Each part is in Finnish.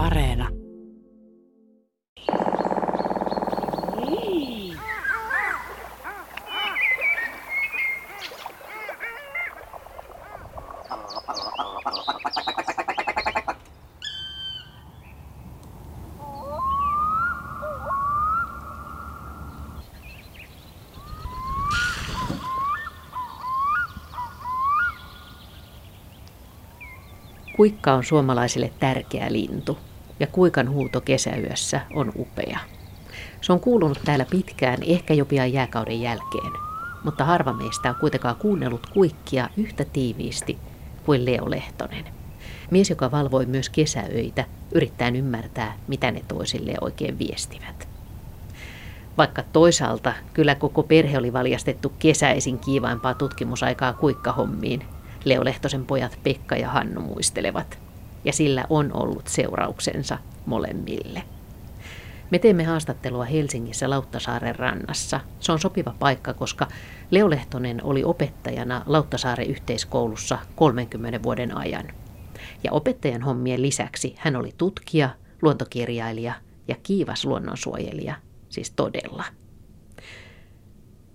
Areena. Kuikka on suomalaisille tärkeä lintu ja kuikan huuto kesäyössä on upea. Se on kuulunut täällä pitkään, ehkä jo pian jääkauden jälkeen, mutta harva meistä on kuitenkaan kuunnellut kuikkia yhtä tiiviisti kuin Leo Lehtonen. Mies, joka valvoi myös kesäöitä, yrittää ymmärtää, mitä ne toisille oikein viestivät. Vaikka toisaalta kyllä koko perhe oli valjastettu kesäisin kiivaimpaa tutkimusaikaa kuikkahommiin, Leo Lehtosen pojat Pekka ja Hannu muistelevat. Ja sillä on ollut seurauksensa molemmille. Me teemme haastattelua Helsingissä Lauttasaaren rannassa. Se on sopiva paikka, koska Leo Lehtonen oli opettajana Lauttasaaren yhteiskoulussa 30 vuoden ajan. Ja opettajan hommien lisäksi hän oli tutkija, luontokirjailija ja kiivas luonnonsuojelija, siis todella.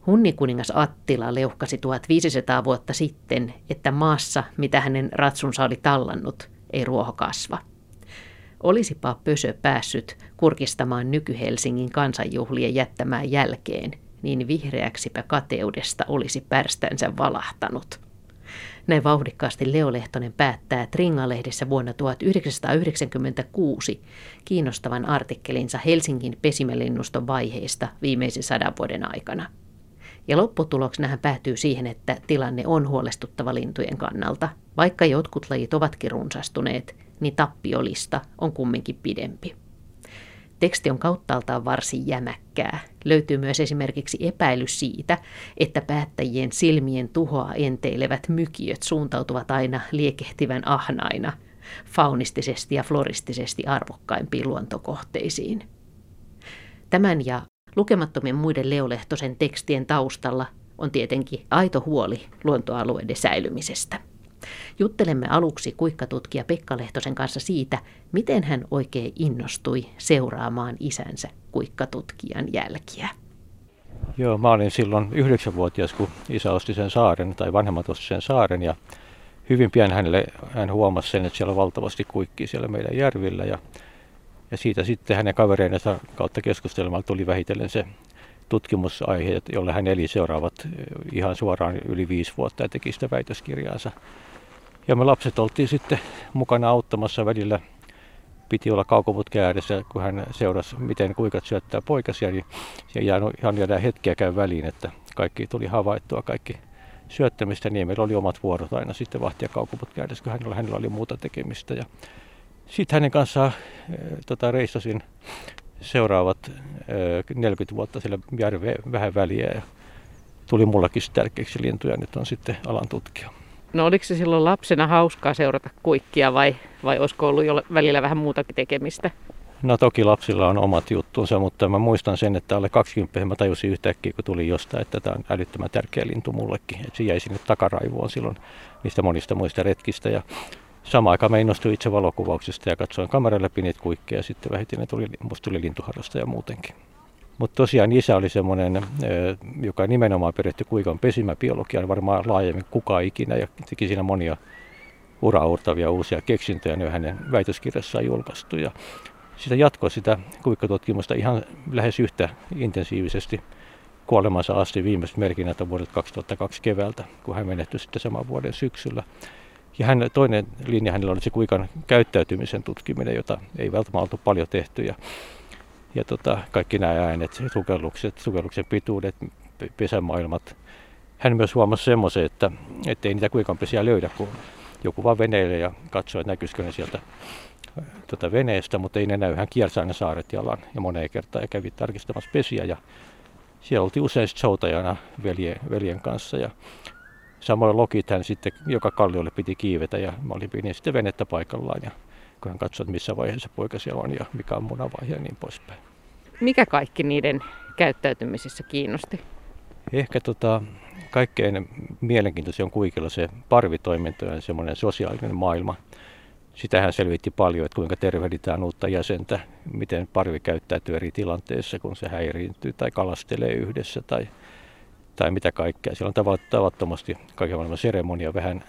Hunnikuningas Attila leuhkasi 1500 vuotta sitten, että maassa, mitä hänen ratsunsa oli tallannut, ei ruoho kasva. Olisipa Pösö päässyt kurkistamaan nyky-Helsingin kansanjuhlien jättämään jälkeen, niin vihreäksipä kateudesta olisi pärstänsä valahtanut. Näin vauhdikkaasti Leo Lehtonen päättää Tringa-lehdessä vuonna 1996 kiinnostavan artikkelinsa Helsingin pesimelinnuston vaiheista viimeisen sadan vuoden aikana – ja lopputuloksena hän päätyy siihen, että tilanne on huolestuttava lintujen kannalta. Vaikka jotkut lajit ovatkin runsastuneet, niin tappiolista on kumminkin pidempi. Teksti on kauttaaltaan varsin jämäkkää. Löytyy myös esimerkiksi epäily siitä, että päättäjien silmien tuhoa enteilevät mykiöt suuntautuvat aina liekehtivän ahnaina, faunistisesti ja floristisesti arvokkaimpiin luontokohteisiin. Tämän ja Lukemattomien muiden Leolehtosen tekstien taustalla on tietenkin aito huoli luontoalueiden säilymisestä. Juttelemme aluksi kuikkatutkija Pekka Lehtosen kanssa siitä, miten hän oikein innostui seuraamaan isänsä kuikkatutkijan jälkiä. Joo, mä olin silloin yhdeksänvuotias, kun isä osti sen saaren, tai vanhemmat osti sen saaren, ja hyvin pian hänelle, hän huomasi sen, että siellä on valtavasti kuikkia siellä meidän järvillä, ja ja siitä sitten hänen kavereinensa kautta keskustelmalla tuli vähitellen se tutkimusaihe, jolle hän eli seuraavat ihan suoraan yli viisi vuotta ja teki sitä väitöskirjaansa. Ja me lapset oltiin sitten mukana auttamassa välillä. Piti olla kaukoputken ääressä, kun hän seurasi, miten kuikat syöttää poikasia, niin ihan jäädään hetkiäkään väliin, että kaikki tuli havaittua, kaikki syöttämistä, niin meillä oli omat vuorot aina sitten vahtia kaukoputken ääressä, kun hänellä, hänellä oli muuta tekemistä. Ja sitten hänen kanssaan äh, tota, reissasin seuraavat äh, 40 vuotta sillä järveen vähän väliä ja tuli mullakin tärkeäksi lintuja, nyt on sitten alan tutkija. No oliko se silloin lapsena hauskaa seurata kuikkia vai, vai olisiko ollut jo välillä vähän muutakin tekemistä? No toki lapsilla on omat juttunsa, mutta mä muistan sen, että alle 20 mä tajusin yhtäkkiä, kun tuli jostain, että tämä on älyttömän tärkeä lintu mullekin. Että se jäi sinne takaraivoon silloin niistä monista muista retkistä. Ja Samaan aikaan mä innostuin itse valokuvauksesta ja katsoin kameran läpi niitä kuikkeja ja sitten vähitellen tuli, musta tuli lintuharrastaja muutenkin. Mutta tosiaan isä oli semmoinen, joka nimenomaan perehty kuikan pesimäbiologiaan varmaan laajemmin kukaan ikinä ja teki siinä monia uraurtavia uusia keksintöjä, ne hänen väitöskirjassaan julkaistu. Ja sitä jatkoi sitä kuikkatutkimusta ihan lähes yhtä intensiivisesti kuolemansa asti viimeiset merkinnät vuodelta 2002 keväältä, kun hän menehtyi sitten saman vuoden syksyllä. Ja hän, toinen linja hänellä oli se kuikan käyttäytymisen tutkiminen, jota ei välttämättä oltu paljon tehty. Ja, ja tota, kaikki nämä äänet, sukellukset, sukelluksen pituudet, pesämaailmat. Hän myös huomasi semmoisen, että ei niitä kuikanpesiä löydä, kun joku vaan veneille ja katsoo, että näkyisikö ne sieltä tota veneestä, mutta ei ne näy. Hän kiersi aina saaret jalan ja moneen kertaan ja kävi tarkistamassa pesiä. Ja siellä oltiin usein soutajana veljen, veljen kanssa ja Samoin lokit hän sitten joka kalliolle piti kiivetä ja mä olin pidin sitten venettä paikallaan ja kun hän katsoi, missä vaiheessa poika siellä on ja mikä on munavaihe ja niin poispäin. Mikä kaikki niiden käyttäytymisessä kiinnosti? Ehkä tota, kaikkein mielenkiintoisin on kuikilla se parvitoiminto ja semmoinen sosiaalinen maailma. sitä hän selvitti paljon, että kuinka tervehditään uutta jäsentä, miten parvi käyttäytyy eri tilanteissa, kun se häiriintyy tai kalastelee yhdessä tai mitä kaikkea. Siellä on tavattomasti kaiken maailman seremonia, vähän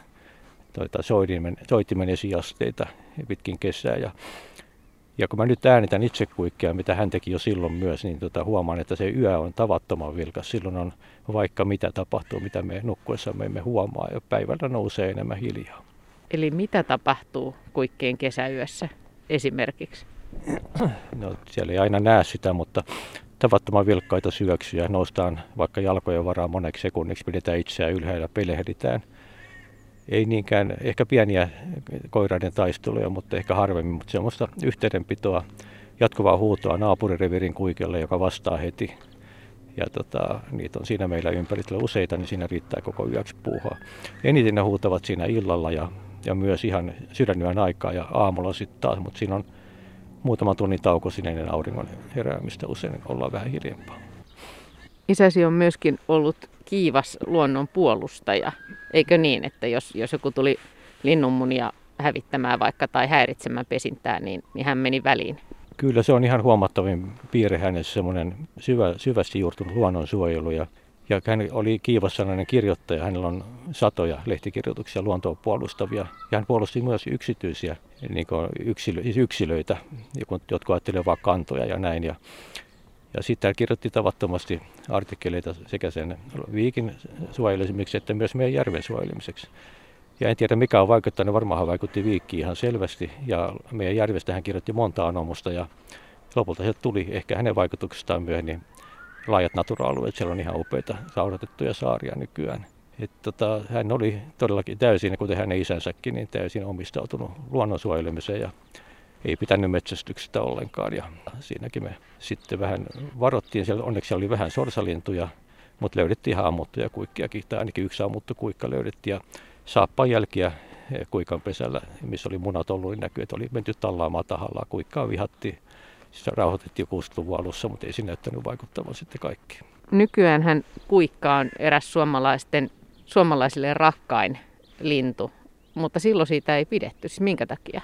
tuota, soitimen, soitimen esiasteita pitkin kesää. Ja, ja kun mä nyt äänitän itse kuikkea, mitä hän teki jo silloin myös, niin tota, huomaan, että se yö on tavattoman vilkas. Silloin on vaikka mitä tapahtuu, mitä me nukkuessamme emme huomaa, ja päivällä nousee enemmän hiljaa. Eli mitä tapahtuu kuikkeen kesäyössä esimerkiksi? No siellä ei aina näe sitä, mutta tavattoman vilkkaita syöksyjä. Noustaan vaikka jalkojen varaan moneksi sekunniksi, pidetään itseään ylhäällä, pelehditään. Ei niinkään ehkä pieniä koiraiden taisteluja, mutta ehkä harvemmin, mutta semmoista yhteydenpitoa, jatkuvaa huutoa naapurirevirin kuikelle, joka vastaa heti. Ja tota, niitä on siinä meillä ympärillä useita, niin siinä riittää koko yöksi puuhaa. Eniten ne huutavat siinä illalla ja ja myös ihan sydänyön aikaa ja aamulla sitten taas, mutta siinä on muutama tunnin tauko sinne ennen auringon heräämistä. Usein ollaan vähän hiljempaa. Isäsi on myöskin ollut kiivas luonnon puolustaja, eikö niin, että jos, jos joku tuli linnunmunia hävittämään vaikka tai häiritsemään pesintää, niin, niin hän meni väliin? Kyllä se on ihan huomattavin piirre hänessä, semmoinen syvä, syvästi juurtunut luonnonsuojelu ja ja hän oli kiivassanainen kirjoittaja. Hänellä on satoja lehtikirjoituksia luontoa puolustavia. Ja hän puolusti myös yksityisiä niin yksilö, siis yksilöitä, jotka ajattelevat vain kantoja ja näin. Ja, ja sitten hän kirjoitti tavattomasti artikkeleita sekä sen viikin suojelemiseksi että myös meidän järven suojelemiseksi. Ja en tiedä mikä on vaikuttanut, varmaan hän vaikutti viikkiin ihan selvästi. Ja meidän järvestä hän kirjoitti monta anomusta ja lopulta se tuli ehkä hänen vaikutuksestaan myöhemmin laajat natura-alueet, siellä on ihan upeita sauratettuja saaria nykyään. Et tota, hän oli todellakin täysin, kuten hänen isänsäkin, niin täysin omistautunut luonnon suojelemiseen ja ei pitänyt metsästyksestä ollenkaan. Ja siinäkin me sitten vähän varottiin, siellä onneksi oli vähän sorsalintuja, mutta löydettiin ihan ammuttuja kuikkiakin, tai ainakin yksi ammuttu kuikka löydettiin. Ja saappaan jälkiä kuikan pesällä, missä oli munat ollut, niin näkyy, että oli menty tallaamaan tahallaan. Kuikkaa vihattiin se rauhoitettiin 60-luvun alussa, mutta ei se näyttänyt vaikuttavan sitten kaikki. Nykyään hän kuikka on eräs suomalaisten, suomalaisille rakkain lintu, mutta silloin siitä ei pidetty. Siis minkä takia?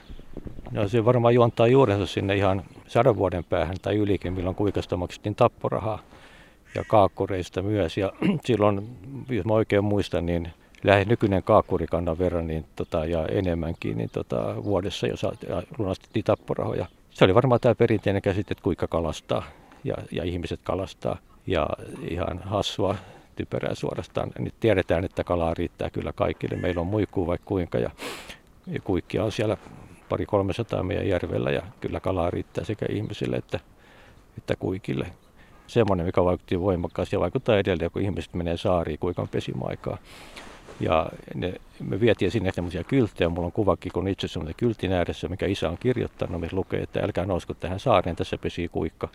No se varmaan juontaa juurensa sinne ihan sadan vuoden päähän tai ylikin, milloin kuikasta maksettiin tapporahaa ja kaakkureista myös. Ja silloin, jos mä oikein muistan, niin lähes nykyinen kaakkurikannan verran niin, tota, ja enemmänkin niin, tota, vuodessa, jos lunastettiin tapporahoja se oli varmaan tämä perinteinen käsite, että kuinka kalastaa ja, ja ihmiset kalastaa. Ja ihan hassua, typerää suorastaan. Nyt tiedetään, että kalaa riittää kyllä kaikille. Meillä on muikkuu vaikka kuinka ja, ja kuikkia on siellä pari 300 meidän järvellä ja kyllä kalaa riittää sekä ihmisille että, että kuikille. Semmoinen, mikä vaikutti voimakkaasti ja vaikuttaa edelleen, kun ihmiset menee saariin kuikan pesimaikaa. Ja ne, me vietiin sinne semmoisia kylttejä. Mulla on kuvakin, kun itse semmoisen kyltin ääressä, mikä isä on kirjoittanut, missä lukee, että älkää nousko tähän saareen, tässä pesii kuikka.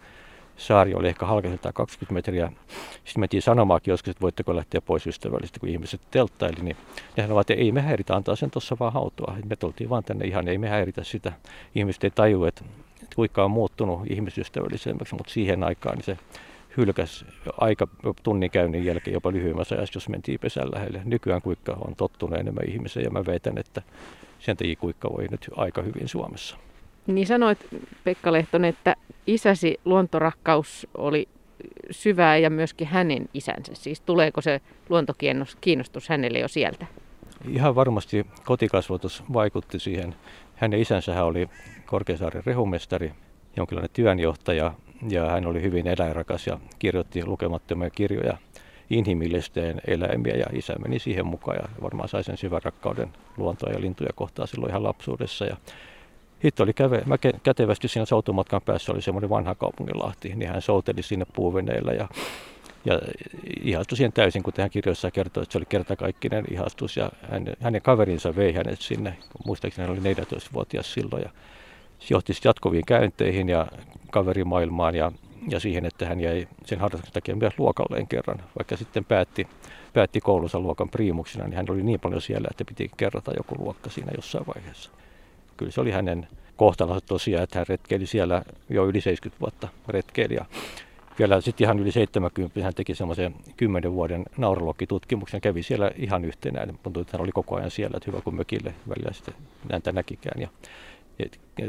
Saari oli ehkä halkaiseltaan 20 metriä. Sitten mentiin sanomaakin joskus, että voitteko lähteä pois ystävällisesti, kun ihmiset telttaili. Niin nehän ovat, että ei me häiritä, antaa sen tuossa vaan hautua. Me tultiin vaan tänne ihan, ei me häiritä sitä. Ihmiset ei tajua, että kuikka on muuttunut ihmisystävällisemmäksi, mutta siihen aikaan niin se hylkäs aika tunnin käynnin jälkeen jopa lyhyemmässä ajassa, jos mentiin pesän lähelle. Nykyään kuikka on tottunut enemmän ihmiseen ja mä väitän, että sen takia kuikka voi nyt aika hyvin Suomessa. Niin sanoit Pekka Lehtonen, että isäsi luontorakkaus oli syvää ja myöskin hänen isänsä. Siis tuleeko se luontokiinnostus hänelle jo sieltä? Ihan varmasti kotikasvatus vaikutti siihen. Hänen isänsä oli Korkeasaaren rehumestari, jonkinlainen työnjohtaja ja hän oli hyvin eläinrakas ja kirjoitti lukemattomia kirjoja inhimillisteen eläimiä ja isä meni siihen mukaan ja varmaan sai sen syvän rakkauden luontoa ja lintuja kohtaan silloin ihan lapsuudessa. Ja sitten oli käve, mä kätevästi siinä soutumatkan päässä oli semmoinen vanha kaupunkilahti, niin hän souteli sinne puuveneillä ja, ja ihastui siihen täysin, kun hän kirjoissa kertoi, että se oli kertakaikkinen ihastus ja hänen, hänen kaverinsa vei hänet sinne, muistaakseni hän oli 14-vuotias silloin ja johti jatkuviin käynteihin ja kaverimaailmaan ja, ja siihen, että hän jäi sen harrastuksen takia myös luokalleen kerran, vaikka sitten päätti, päätti koulunsa luokan priimuksena, niin hän oli niin paljon siellä, että piti kerrata joku luokka siinä jossain vaiheessa. Kyllä se oli hänen kohtalonsa tosiaan, että hän retkeili siellä jo yli 70 vuotta retkeili ja vielä sitten ihan yli 70 hän teki semmoisen 10 vuoden naurologgitutkimuksen, kävi siellä ihan yhtenäinen. Tuntui, että hän oli koko ajan siellä, että hyvä kuin mökille välillä sitten näitä näkikään. Ja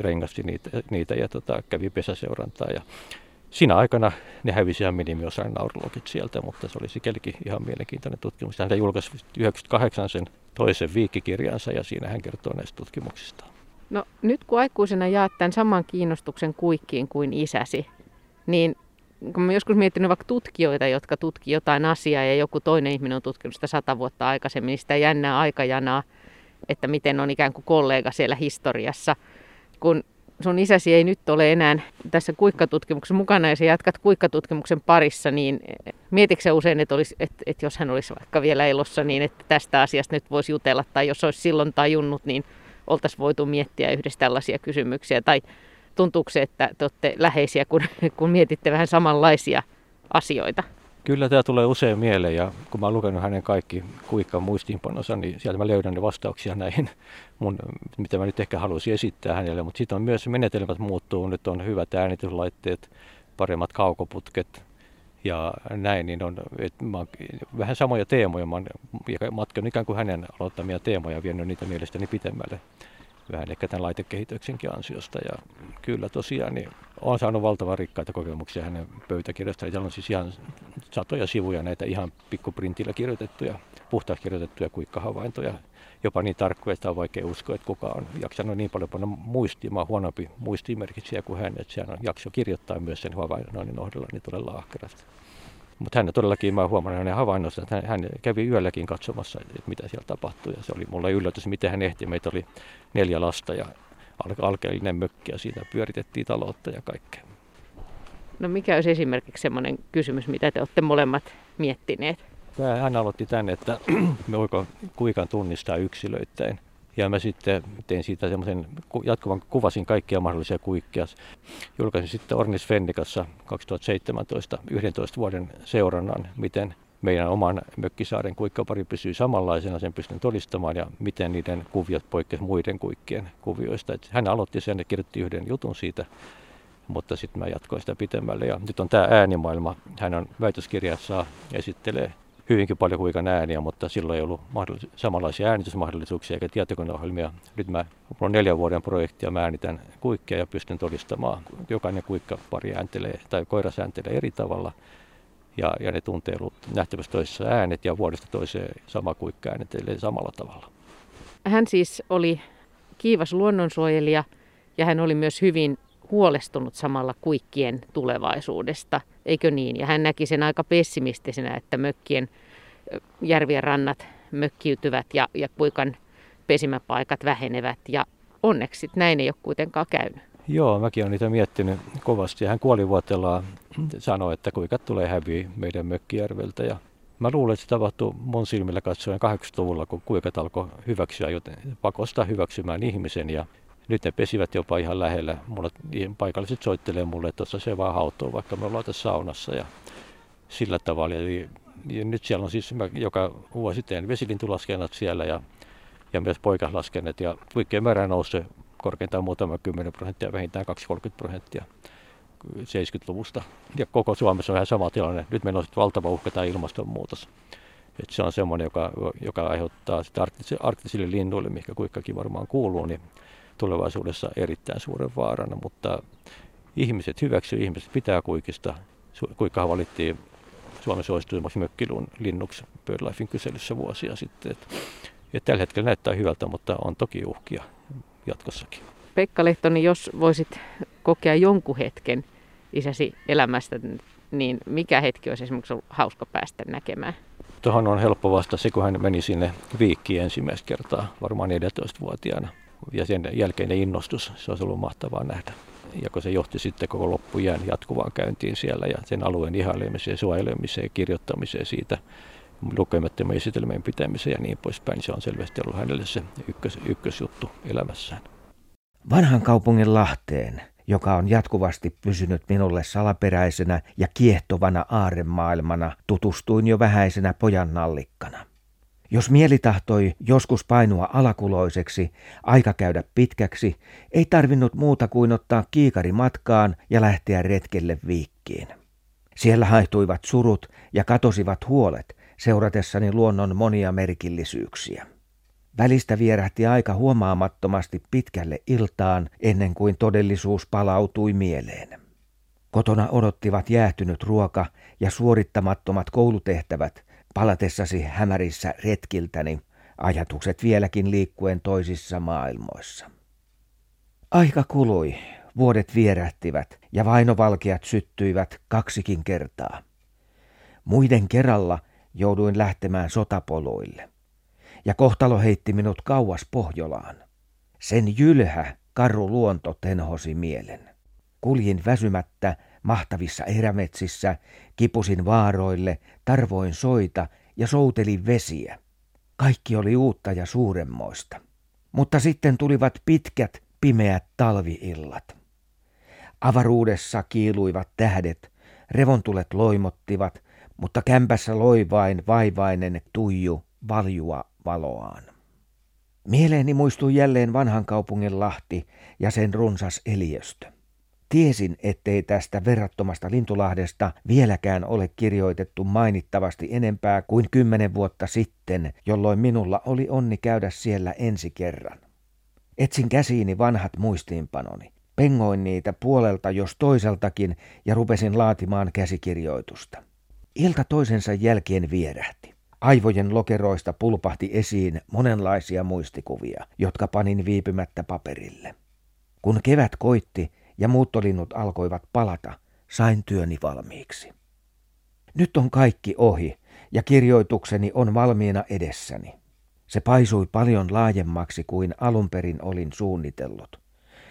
rengasti niitä, niitä ja tota, kävi pesäseurantaa. Ja siinä aikana ne hävisi ihan minimiosan naurologit sieltä, mutta se oli sikälikin ihan mielenkiintoinen tutkimus. Hän julkaisi 98 sen toisen viikkikirjansa ja siinä hän kertoo näistä tutkimuksista. No nyt kun aikuisena jaat tämän saman kiinnostuksen kuikkiin kuin isäsi, niin kun mä joskus miettinyt vaikka tutkijoita, jotka tutkii jotain asiaa ja joku toinen ihminen on tutkinut sitä sata vuotta aikaisemmin, niin sitä jännää aikajanaa, että miten on ikään kuin kollega siellä historiassa, kun sun isäsi ei nyt ole enää tässä kuikkatutkimuksessa mukana ja sä jatkat kuikkatutkimuksen parissa, niin mietitkö sä usein, että, olisi, että, että jos hän olisi vaikka vielä elossa, niin että tästä asiasta nyt voisi jutella, tai jos olisi silloin tajunnut, niin oltaisiin voitu miettiä yhdessä tällaisia kysymyksiä, tai tuntuuko se, että te olette läheisiä, kun, kun mietitte vähän samanlaisia asioita? Kyllä tämä tulee usein mieleen ja kun mä oon lukenut hänen kaikki kuikkaan muistiinpanonsa, niin sieltä mä löydän ne vastauksia näihin, mun, mitä mä nyt ehkä haluaisin esittää hänelle. Mutta sitten on myös menetelmät muuttuu, nyt on hyvät äänityslaitteet, paremmat kaukoputket ja näin, niin on et mä vähän samoja teemoja. Mä oon matkan ikään kuin hänen aloittamia teemoja vienyt niitä mielestäni pitemmälle vähän ehkä tämän laitekehityksenkin ansiosta. Ja kyllä tosiaan niin olen saanut valtavan rikkaita kokemuksia hänen pöytäkirjastaan. Siellä on siis ihan satoja sivuja näitä ihan pikkuprintillä kirjoitettuja, puhtaasti kirjoitettuja kuikkahavaintoja. Jopa niin tarkkoja, että on vaikea uskoa, että kuka on jaksanut niin paljon panna muistia. Mä huonompi muistimerkitsijä kuin hän, että sehän on jakso kirjoittaa myös sen havainnoinnin ohdolla niin todella ahkerasti. Mutta hän todellakin, mä huomannut hänen havainnossa, että hän, hän kävi yölläkin katsomassa, että mitä siellä tapahtui. Ja se oli mulle yllätys, miten hän ehti. Meitä oli neljä lasta ja alkeellinen mökki ja siinä pyöritettiin taloutta ja kaikkea. No mikä olisi esimerkiksi sellainen kysymys, mitä te olette molemmat miettineet? Hän aloitti tänne, että me voiko kuikan tunnistaa yksilöittäin. Ja mä sitten tein siitä semmoisen jatkuvan, kuvasin kaikkia mahdollisia kuikkia. Julkaisin sitten Ornis Fennikassa 2017 11 vuoden seurannan, miten meidän oman mökkisaaren kuikkapari pysyy samanlaisena, sen pystyn todistamaan ja miten niiden kuviot poikkesivat muiden kuikkien kuvioista. Et hän aloitti sen ja kirjoitti yhden jutun siitä, mutta sitten mä jatkoin sitä pitemmälle. Ja nyt on tämä äänimaailma. Hän on väitöskirjassa esittelee hyvinkin paljon kuikan ääniä, mutta silloin ei ollut mahdollis- samanlaisia äänitysmahdollisuuksia eikä tietokoneohjelmia. Nyt mä, mulla on neljän vuoden projekti ja mä äänitän kuikkia ja pystyn todistamaan. Jokainen kuikka pari ääntelee tai koira sääntelee eri tavalla ja, ja ne tuntee nähtävästi toisessa äänet ja vuodesta toiseen sama kuikka äänitelee samalla tavalla. Hän siis oli kiivas luonnonsuojelija ja hän oli myös hyvin huolestunut samalla kuikkien tulevaisuudesta, eikö niin? Ja hän näki sen aika pessimistisenä, että mökkien järvien rannat mökkiytyvät ja, ja kuikan pesimäpaikat vähenevät ja onneksi näin ei ole kuitenkaan käynyt. Joo, mäkin olen niitä miettinyt kovasti. Hän kuolivuotellaan sanoi, että kuikat tulee häviä meidän mökkijärveltä. Ja mä luulen, että se tapahtui mun silmillä katsoen 80-luvulla, kun kuikat alkoi hyväksyä, joten pakosta hyväksymään ihmisen. Ja nyt ne pesivät jopa ihan lähellä. Mulle, paikalliset soittelee mulle, että se vaan hautoo, vaikka me ollaan tässä saunassa. Ja sillä tavalla. Eli, ja nyt siellä on siis mä joka vuosi teen vesilintulaskennat siellä ja, ja myös poikaslaskennat. Ja kuikkien määrä nousee korkeintaan muutama 10 prosenttia, vähintään 2-30 prosenttia 70-luvusta. Ja koko Suomessa on ihan sama tilanne. Nyt meillä on valtava uhka tämä ilmastonmuutos. Et se on semmoinen, joka, joka aiheuttaa arktisille linnuille, mikä kuikkakin varmaan kuuluu, niin tulevaisuudessa erittäin suuren vaarana, mutta ihmiset hyväksyvät, ihmiset pitää kuikista. Kuikkahan valittiin Suomen suosituimmaksi mökkilun linnuksi BirdLifein kyselyssä vuosia sitten. Et, et tällä hetkellä näyttää hyvältä, mutta on toki uhkia jatkossakin. Pekka Lehtoni, jos voisit kokea jonkun hetken isäsi elämästä, niin mikä hetki olisi esimerkiksi ollut hauska päästä näkemään? Tuohon on helppo vastata se, kun hän meni sinne viikkiin ensimmäistä kertaa, varmaan 14-vuotiaana ja sen jälkeinen innostus, se olisi ollut mahtavaa nähdä. Ja kun se johti sitten koko loppujään jatkuvaan käyntiin siellä ja sen alueen ihailemiseen, suojelemiseen, kirjoittamiseen siitä, lukemattomien esitelmien pitämiseen ja niin poispäin, niin se on selvästi ollut hänelle se ykkös, ykkösjuttu elämässään. Vanhan kaupungin Lahteen, joka on jatkuvasti pysynyt minulle salaperäisenä ja kiehtovana aaremaailmana, tutustuin jo vähäisenä pojan nallikkana. Jos mieli tahtoi joskus painua alakuloiseksi, aika käydä pitkäksi, ei tarvinnut muuta kuin ottaa kiikari matkaan ja lähteä retkelle viikkiin. Siellä haihtuivat surut ja katosivat huolet seuratessani luonnon monia merkillisyyksiä. Välistä vierähti aika huomaamattomasti pitkälle iltaan ennen kuin todellisuus palautui mieleen. Kotona odottivat jäähtynyt ruoka ja suorittamattomat koulutehtävät palatessasi hämärissä retkiltäni, ajatukset vieläkin liikkuen toisissa maailmoissa. Aika kului, vuodet vierähtivät ja vainovalkeat syttyivät kaksikin kertaa. Muiden kerralla jouduin lähtemään sotapoluille. Ja kohtalo heitti minut kauas Pohjolaan. Sen jylhä, karu luonto tenhosi mielen. Kuljin väsymättä mahtavissa erämetsissä, kipusin vaaroille, tarvoin soita ja soutelin vesiä. Kaikki oli uutta ja suuremmoista. Mutta sitten tulivat pitkät, pimeät talviillat. Avaruudessa kiiluivat tähdet, revontulet loimottivat, mutta kämpässä loi vain vaivainen tuiju valjua valoaan. Mieleeni muistui jälleen vanhan kaupungin Lahti ja sen runsas eliöstö. Tiesin, ettei tästä verrattomasta Lintulahdesta vieläkään ole kirjoitettu mainittavasti enempää kuin kymmenen vuotta sitten, jolloin minulla oli onni käydä siellä ensi kerran. Etsin käsiini vanhat muistiinpanoni. Pengoin niitä puolelta jos toiseltakin ja rupesin laatimaan käsikirjoitusta. Ilta toisensa jälkeen vierähti. Aivojen lokeroista pulpahti esiin monenlaisia muistikuvia, jotka panin viipymättä paperille. Kun kevät koitti ja muuttolinnut alkoivat palata, sain työni valmiiksi. Nyt on kaikki ohi ja kirjoitukseni on valmiina edessäni. Se paisui paljon laajemmaksi kuin alun perin olin suunnitellut.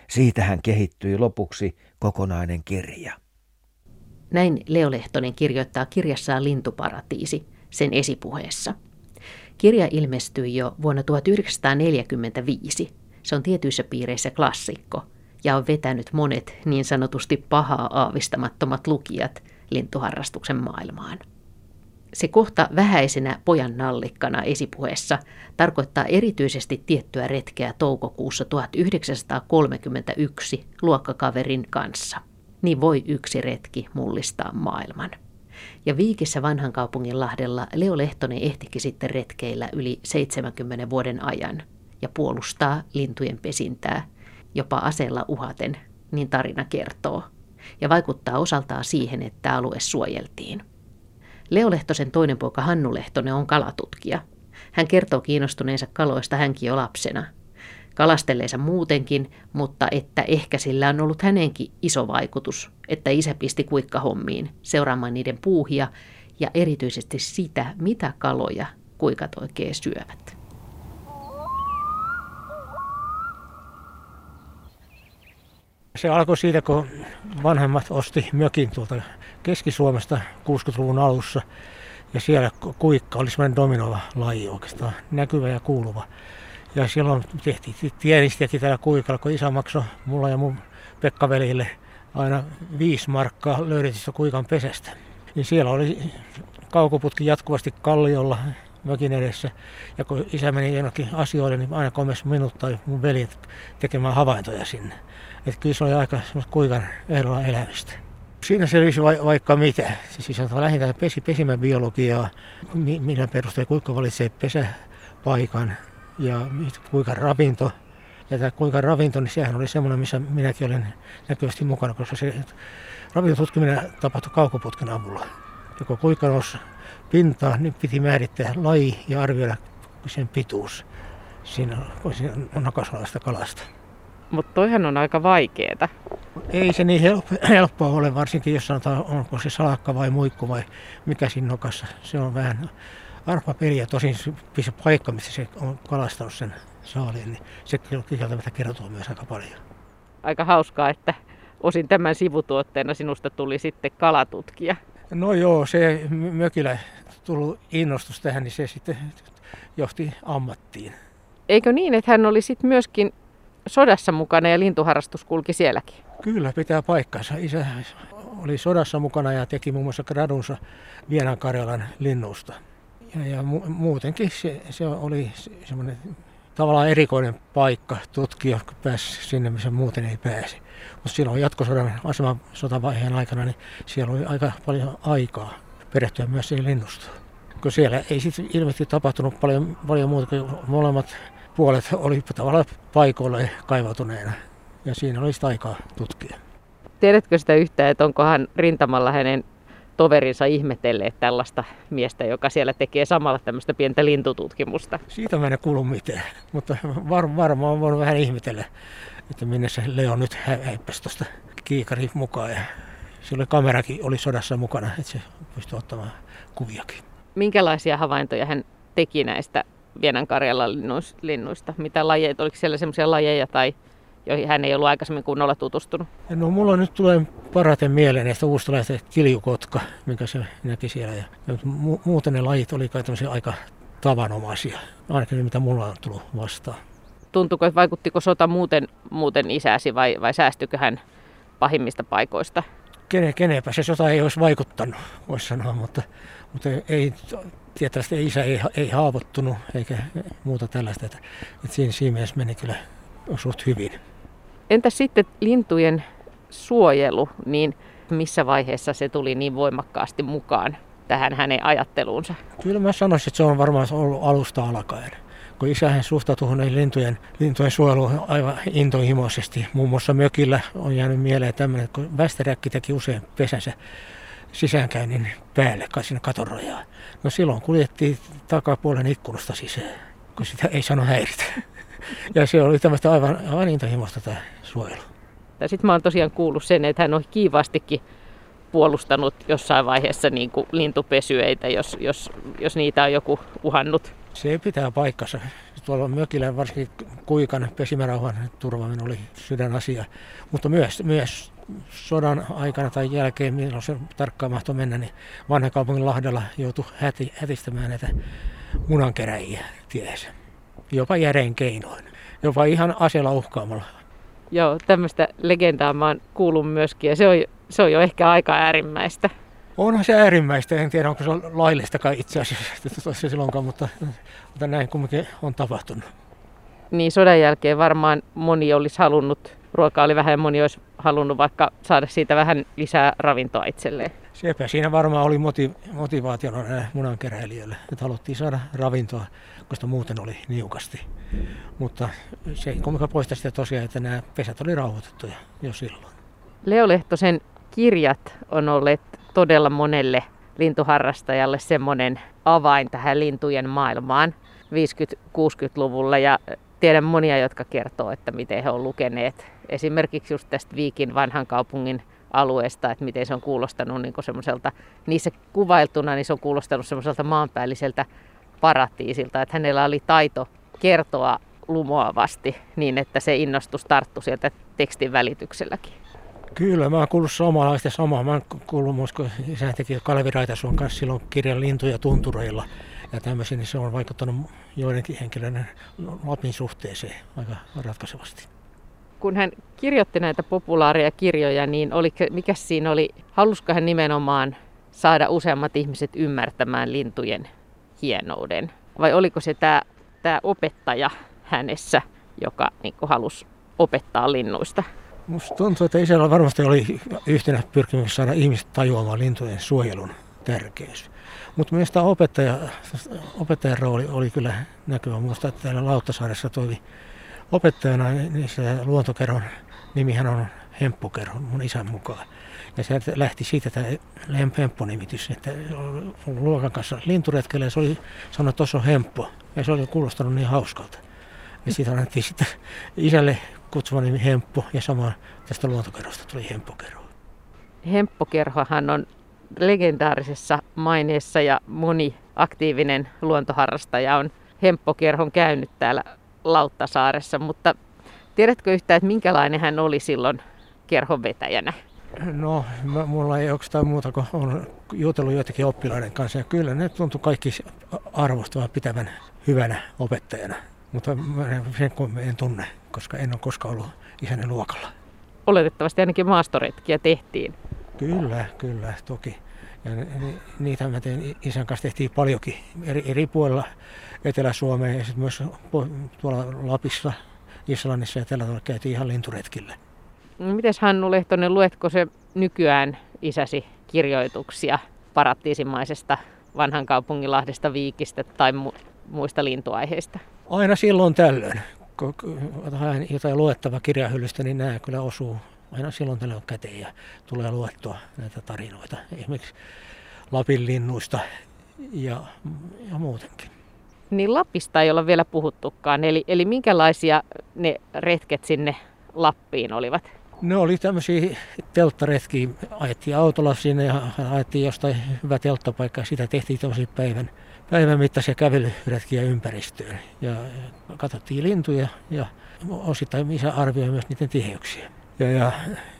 Siitähän kehittyi lopuksi kokonainen kirja. Näin Leo Lehtonen kirjoittaa kirjassaan Lintuparatiisi sen esipuheessa. Kirja ilmestyi jo vuonna 1945. Se on tietyissä piireissä klassikko ja on vetänyt monet niin sanotusti pahaa aavistamattomat lukijat lintuharrastuksen maailmaan. Se kohta vähäisenä pojan nallikkana esipuheessa tarkoittaa erityisesti tiettyä retkeä toukokuussa 1931 luokkakaverin kanssa. Niin voi yksi retki mullistaa maailman. Ja Viikissä vanhan kaupungin lahdella Leo Lehtonen ehtikin sitten retkeillä yli 70 vuoden ajan ja puolustaa lintujen pesintää, jopa aseella uhaten, niin tarina kertoo, ja vaikuttaa osaltaan siihen, että alue suojeltiin. Leo Lehtosen toinen poika Hannu Lehtonen on kalatutkija. Hän kertoo kiinnostuneensa kaloista hänkin jo lapsena. Kalastelleensa muutenkin, mutta että ehkä sillä on ollut hänenkin iso vaikutus, että isä pisti kuikkahommiin seuraamaan niiden puuhia ja erityisesti sitä, mitä kaloja kuikat oikein syövät. Se alkoi siitä, kun vanhemmat osti mökin tuolta Keski-Suomesta 60-luvun alussa. Ja siellä kuikka oli semmoinen dominova laji oikeastaan, näkyvä ja kuuluva. Ja silloin tehtiin tienistettiin täällä kuikalla, kun isä maksoi mulla ja mun Pekka-velille aina viisi markkaa löydetystä kuikan pesästä. Niin siellä oli kaukoputki jatkuvasti kalliolla mökin edessä. Ja kun isä meni jonnekin asioille, niin aina komes minut tai mun veljet tekemään havaintoja sinne. Että kyllä se oli aika kuikan ehdolla elämistä. Siinä selvisi va- vaikka mitä. Siis on lähinnä pesi, pesimäbiologiaa, millä perusteella kuinka valitsee pesäpaikan ja kuinka ravinto. Ja tämä kuinka ravinto, niin sehän oli semmoinen, missä minäkin olen näkyvästi mukana, koska se ravintotutkiminen tapahtui kaukoputken avulla. Kuinka nousi pintaa, niin piti määrittää laji ja arvioida sen pituus siinä, siinä nakasvalasta kalasta. Mutta toihan on aika vaikeeta. Ei se niin helppoa ole, varsinkin jos sanotaan, onko se salakka vai muikku vai mikä siinä nokassa. Se on vähän arpa peliä. Tosin se paikka, missä se on kalastanut sen saaliin, niin se kieltämättä kertoo myös aika paljon. Aika hauskaa, että osin tämän sivutuotteena sinusta tuli sitten kalatutkija. No joo, se mökillä tullut innostus tähän, niin se sitten johti ammattiin. Eikö niin, että hän oli sitten myöskin sodassa mukana ja lintuharrastus kulki sielläkin? Kyllä, pitää paikkansa. Isä oli sodassa mukana ja teki muun muassa gradunsa Vienan Karjalan linnusta. Ja, ja mu- muutenkin se, se oli semmoinen tavallaan erikoinen paikka tutkia, kun pääsi sinne, missä muuten ei pääse. Mutta silloin jatkosodan aseman sotavaiheen aikana, niin siellä oli aika paljon aikaa perehtyä myös siihen linnustoon. Kun siellä ei sitten ilmeisesti tapahtunut paljon, paljon muuta, kuin molemmat puolet oli tavallaan paikoille kaivautuneena. Ja siinä oli sitä aikaa tutkia. Tiedätkö sitä yhtään, että onkohan rintamalla hänen toverinsa ihmetelleet tällaista miestä, joka siellä tekee samalla tämmöistä pientä lintututkimusta? Siitä mä en kuulu mitään, mutta var, varmaan on voinut vähän ihmetellä, että minne se Leo nyt häippäsi tuosta kiikari mukaan. Ja sillä kamerakin oli sodassa mukana, että se pystyi ottamaan kuviakin. Minkälaisia havaintoja hän teki näistä Vienan Karjalan linnuista? Mitä lajeja, oliko siellä sellaisia lajeja tai joihin hän ei ollut aikaisemmin kunnolla tutustunut? No mulla nyt tulee paraten mieleen näistä uustalaisista kiljukotka, minkä se näki siellä. Ja, mu- muuten ne lajit oli kai aika tavanomaisia, ainakin mitä mulla on tullut vastaan. Tuntuuko, että vaikuttiko sota muuten, muuten isäsi vai, vai säästykö hän pahimmista paikoista? Kene, kenepä se sota ei olisi vaikuttanut, voisi sanoa, mutta, mutta ei, tietysti isä ei, ei haavoittunut eikä muuta tällaista. Että, että siinä, siinä mielessä meni kyllä suht hyvin. Entä sitten lintujen suojelu, niin missä vaiheessa se tuli niin voimakkaasti mukaan tähän hänen ajatteluunsa? Kyllä mä sanoisin, että se on varmaan ollut alusta alkaen. Kun isähän suhtautui lintujen, lintujen suojeluun aivan intohimoisesti. Muun muassa mökillä on jäänyt mieleen tämmöinen, kun västeräkki teki usein pesänsä sisäänkäynnin päälle, kai sinne katorajaan. No silloin kuljettiin takapuolen ikkunasta sisään, kun sitä ei sano häiritä. Ja se oli tämmöistä aivan, aivan intohimoista tämä suojelu. Sitten mä oon tosiaan kuullut sen, että hän on kiivastikin puolustanut jossain vaiheessa niin kuin lintupesyeitä, jos, jos, jos niitä on joku uhannut. Se pitää paikkansa. Tuolla mökillä varsinkin kuikan pesimärauhan turvaaminen oli sydänasia, mutta myös, myös sodan aikana tai jälkeen, milloin se tarkkaan mahtoi mennä, niin vanha kaupungin Lahdella joutui häti, hätistämään näitä munankeräjiä tiehensä. Jopa järein keinoin. Jopa ihan aseella uhkaamalla. Joo, tämmöistä legendaa mä oon kuullut myöskin ja se on, se on jo ehkä aika äärimmäistä. Onhan se äärimmäistä, en tiedä onko se laillistakaan itse asiassa silloinkaan, mutta, mutta näin kumminkin on tapahtunut. Niin sodan jälkeen varmaan moni olisi halunnut, ruokaa oli vähän ja moni olisi halunnut vaikka saada siitä vähän lisää ravintoa itselleen. Sepä siinä varmaan oli motiv- motivaationa munankeräilijöille, että haluttiin saada ravintoa, koska muuten oli niukasti. Mutta se ei kumminkaan poista sitä tosiaan, että nämä pesät oli rauhoitettuja jo silloin. Leo Lehtosen kirjat on olleet todella monelle lintuharrastajalle semmoinen avain tähän lintujen maailmaan 50-60-luvulla ja tiedän monia, jotka kertoo, että miten he ovat lukeneet esimerkiksi just tästä Viikin vanhan kaupungin alueesta, että miten se on kuulostanut niin semmoiselta, niissä kuvailtuna niin se on kuulostanut semmoiselta maanpäälliseltä paratiisilta, että hänellä oli taito kertoa lumoavasti niin, että se innostus tarttui sieltä tekstin välitykselläkin. Kyllä, mä oon kuullut samanlaista samaa. Mä oon kuullut myös, kun isä teki Kalevi Raitasuon kanssa silloin kirjan lintuja tuntureilla ja tämmöisiä, niin se on vaikuttanut joidenkin henkilöiden Lapin suhteeseen aika ratkaisevasti. Kun hän kirjoitti näitä populaaria kirjoja, niin oli, mikä siinä oli, halusko hän nimenomaan saada useammat ihmiset ymmärtämään lintujen hienouden? Vai oliko se tämä, tämä opettaja hänessä, joka niin halusi opettaa linnuista? Musta tuntuu, että isällä varmasti oli yhtenä pyrkimys saada ihmiset tajuamaan lintujen suojelun tärkeys. Mutta myös tämä opettaja, opettajan rooli oli kyllä näkyvä. Minusta täällä Lauttasaaressa toimi opettajana, niin se luontokerhon nimihän on Hemppukerho mun isän mukaan. Ja se lähti siitä tämä Hemppo-nimitys, että luokan kanssa linturetkellä ja se oli sanonut, että tuossa on Hemppo. Ja se oli kuulostanut niin hauskalta. Ja siitä annettiin sitten isälle kutsuva nimi Hemppo ja sama tästä luontokerrosta tuli Hemppokerho. Hemppokerhohan on legendaarisessa maineessa ja moni aktiivinen luontoharrastaja on Hemppokerhon käynyt täällä Lauttasaaressa, mutta tiedätkö yhtään, että minkälainen hän oli silloin kerhon vetäjänä? No, mä, mulla ei oikeastaan muuta kuin on jutellut joitakin oppilaiden kanssa ja kyllä ne tuntui kaikki arvostavan pitävän hyvänä opettajana. Mutta sen en tunne, koska en ole koskaan ollut isäni luokalla. Oletettavasti ainakin maastoretkiä tehtiin. Kyllä, kyllä, toki. Ja niitä mä tein, isän kanssa tehtiin paljonkin eri, eri puolilla Etelä-Suomea ja sitten myös tuolla Lapissa, Islannissa ja tällä tavalla käytiin ihan linturetkillä. No, Miten Hannu Lehtonen, luetko se nykyään isäsi kirjoituksia parattiisimaisesta vanhan kaupunginlahdesta, viikistä tai mu- muista lintuaiheista? Aina silloin tällöin. Kun jotain luettavaa kirjahyllystä, niin nämä kyllä osuu aina silloin tällöin käteen ja tulee luettua näitä tarinoita. Esimerkiksi Lapin linnuista ja, ja muutenkin. Niin Lapista ei olla vielä puhuttukaan, eli, eli minkälaisia ne retket sinne Lappiin olivat? Ne oli tämmöisiä telttaretkiä. Ajettiin autolla sinne ja ajettiin jostain hyvä telttapaikka. Sitä tehtiin tämmöisiä päivän, päivän mittaisia kävelyretkiä ympäristöön. Ja katsottiin lintuja ja osittain isä arvioi myös niiden tiheyksiä. Ja, ja,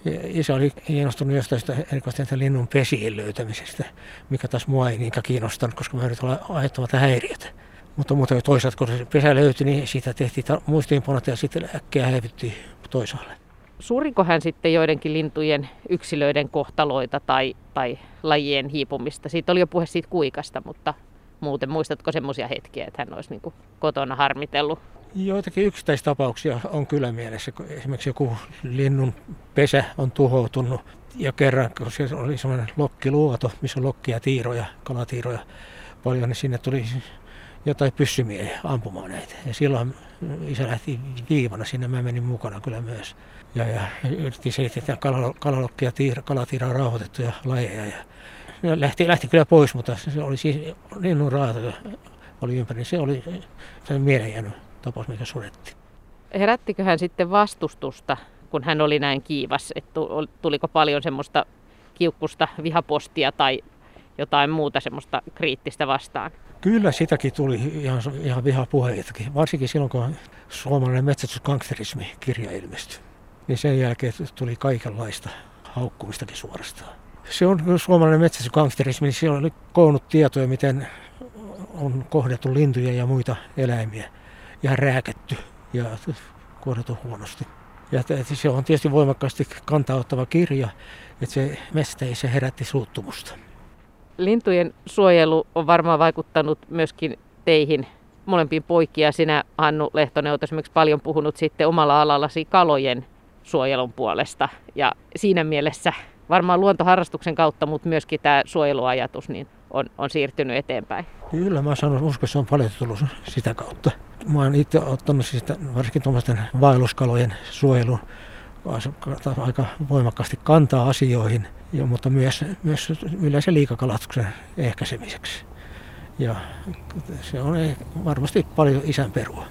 ja isä oli kiinnostunut jostain sitä erikoisesti linnun pesien löytämisestä, mikä taas mua ei niinkään kiinnostanut, koska mä yritin olla aiheuttamatta häiriötä. Mutta, mutta toisaalta, kun se pesä löytyi, niin siitä tehtiin muistiinpanot ja sitten äkkiä häivyttiin toisaalle. Suuriko hän sitten joidenkin lintujen yksilöiden kohtaloita tai, tai lajien hiipumista? Siitä oli jo puhe siitä kuikasta, mutta muuten muistatko semmoisia hetkiä, että hän olisi niin kotona harmitellut? Joitakin yksittäistapauksia on kyllä mielessä. Esimerkiksi joku linnun pesä on tuhoutunut ja kerran, kun siellä oli semmoinen lokkiluoto, missä on lokkia, tiiroja, kalatiiroja paljon, niin sinne tuli jotain pyssymiehiä ampumaan näitä. Ja silloin isä lähti viivana sinne, mä menin mukana kyllä myös. Ja, ja yritettiin selittää, että kalalokki ja tiira, kalatiira on rauhoitettuja lajeja. Ja, ja lähti, lähti kyllä pois, mutta se oli siis linnun raata oli ympäri. Se oli se mieleen jäänyt tapaus, mikä surettiin. Herättikö hän sitten vastustusta, kun hän oli näin kiivas? Että tuliko paljon semmoista kiukkusta vihapostia tai jotain muuta semmoista kriittistä vastaan? Kyllä sitäkin tuli ihan, ihan vihapuheitakin, varsinkin silloin kun suomalainen metsästysgangsterismi-kirja ilmestyi. Niin sen jälkeen tuli kaikenlaista haukkumistakin suorastaan. Se on suomalainen metsästysgangsterismi, niin siellä oli koonnut tietoja, miten on kohdettu lintuja ja muita eläimiä ja rääkätty ja kohdettu huonosti. Ja se on tietysti voimakkaasti kantauttava kirja, että se se herätti suuttumusta. Lintujen suojelu on varmaan vaikuttanut myöskin teihin molempiin poikia. Sinä, Hannu Lehtonen, olet esimerkiksi paljon puhunut sitten omalla alallasi kalojen suojelun puolesta. Ja siinä mielessä varmaan luontoharrastuksen kautta, mutta myöskin tämä suojeluajatus niin on, on siirtynyt eteenpäin. Kyllä, mä sanon, uskon, että se on paljon tullut sitä kautta. Mä oon itse ottanut sitä, varsinkin tuommoisten vaelluskalojen suojelun aika voimakkaasti kantaa asioihin, ja, mutta myös, myös yleisen liikakalastuksen ehkäisemiseksi. Ja se on varmasti paljon isän perua.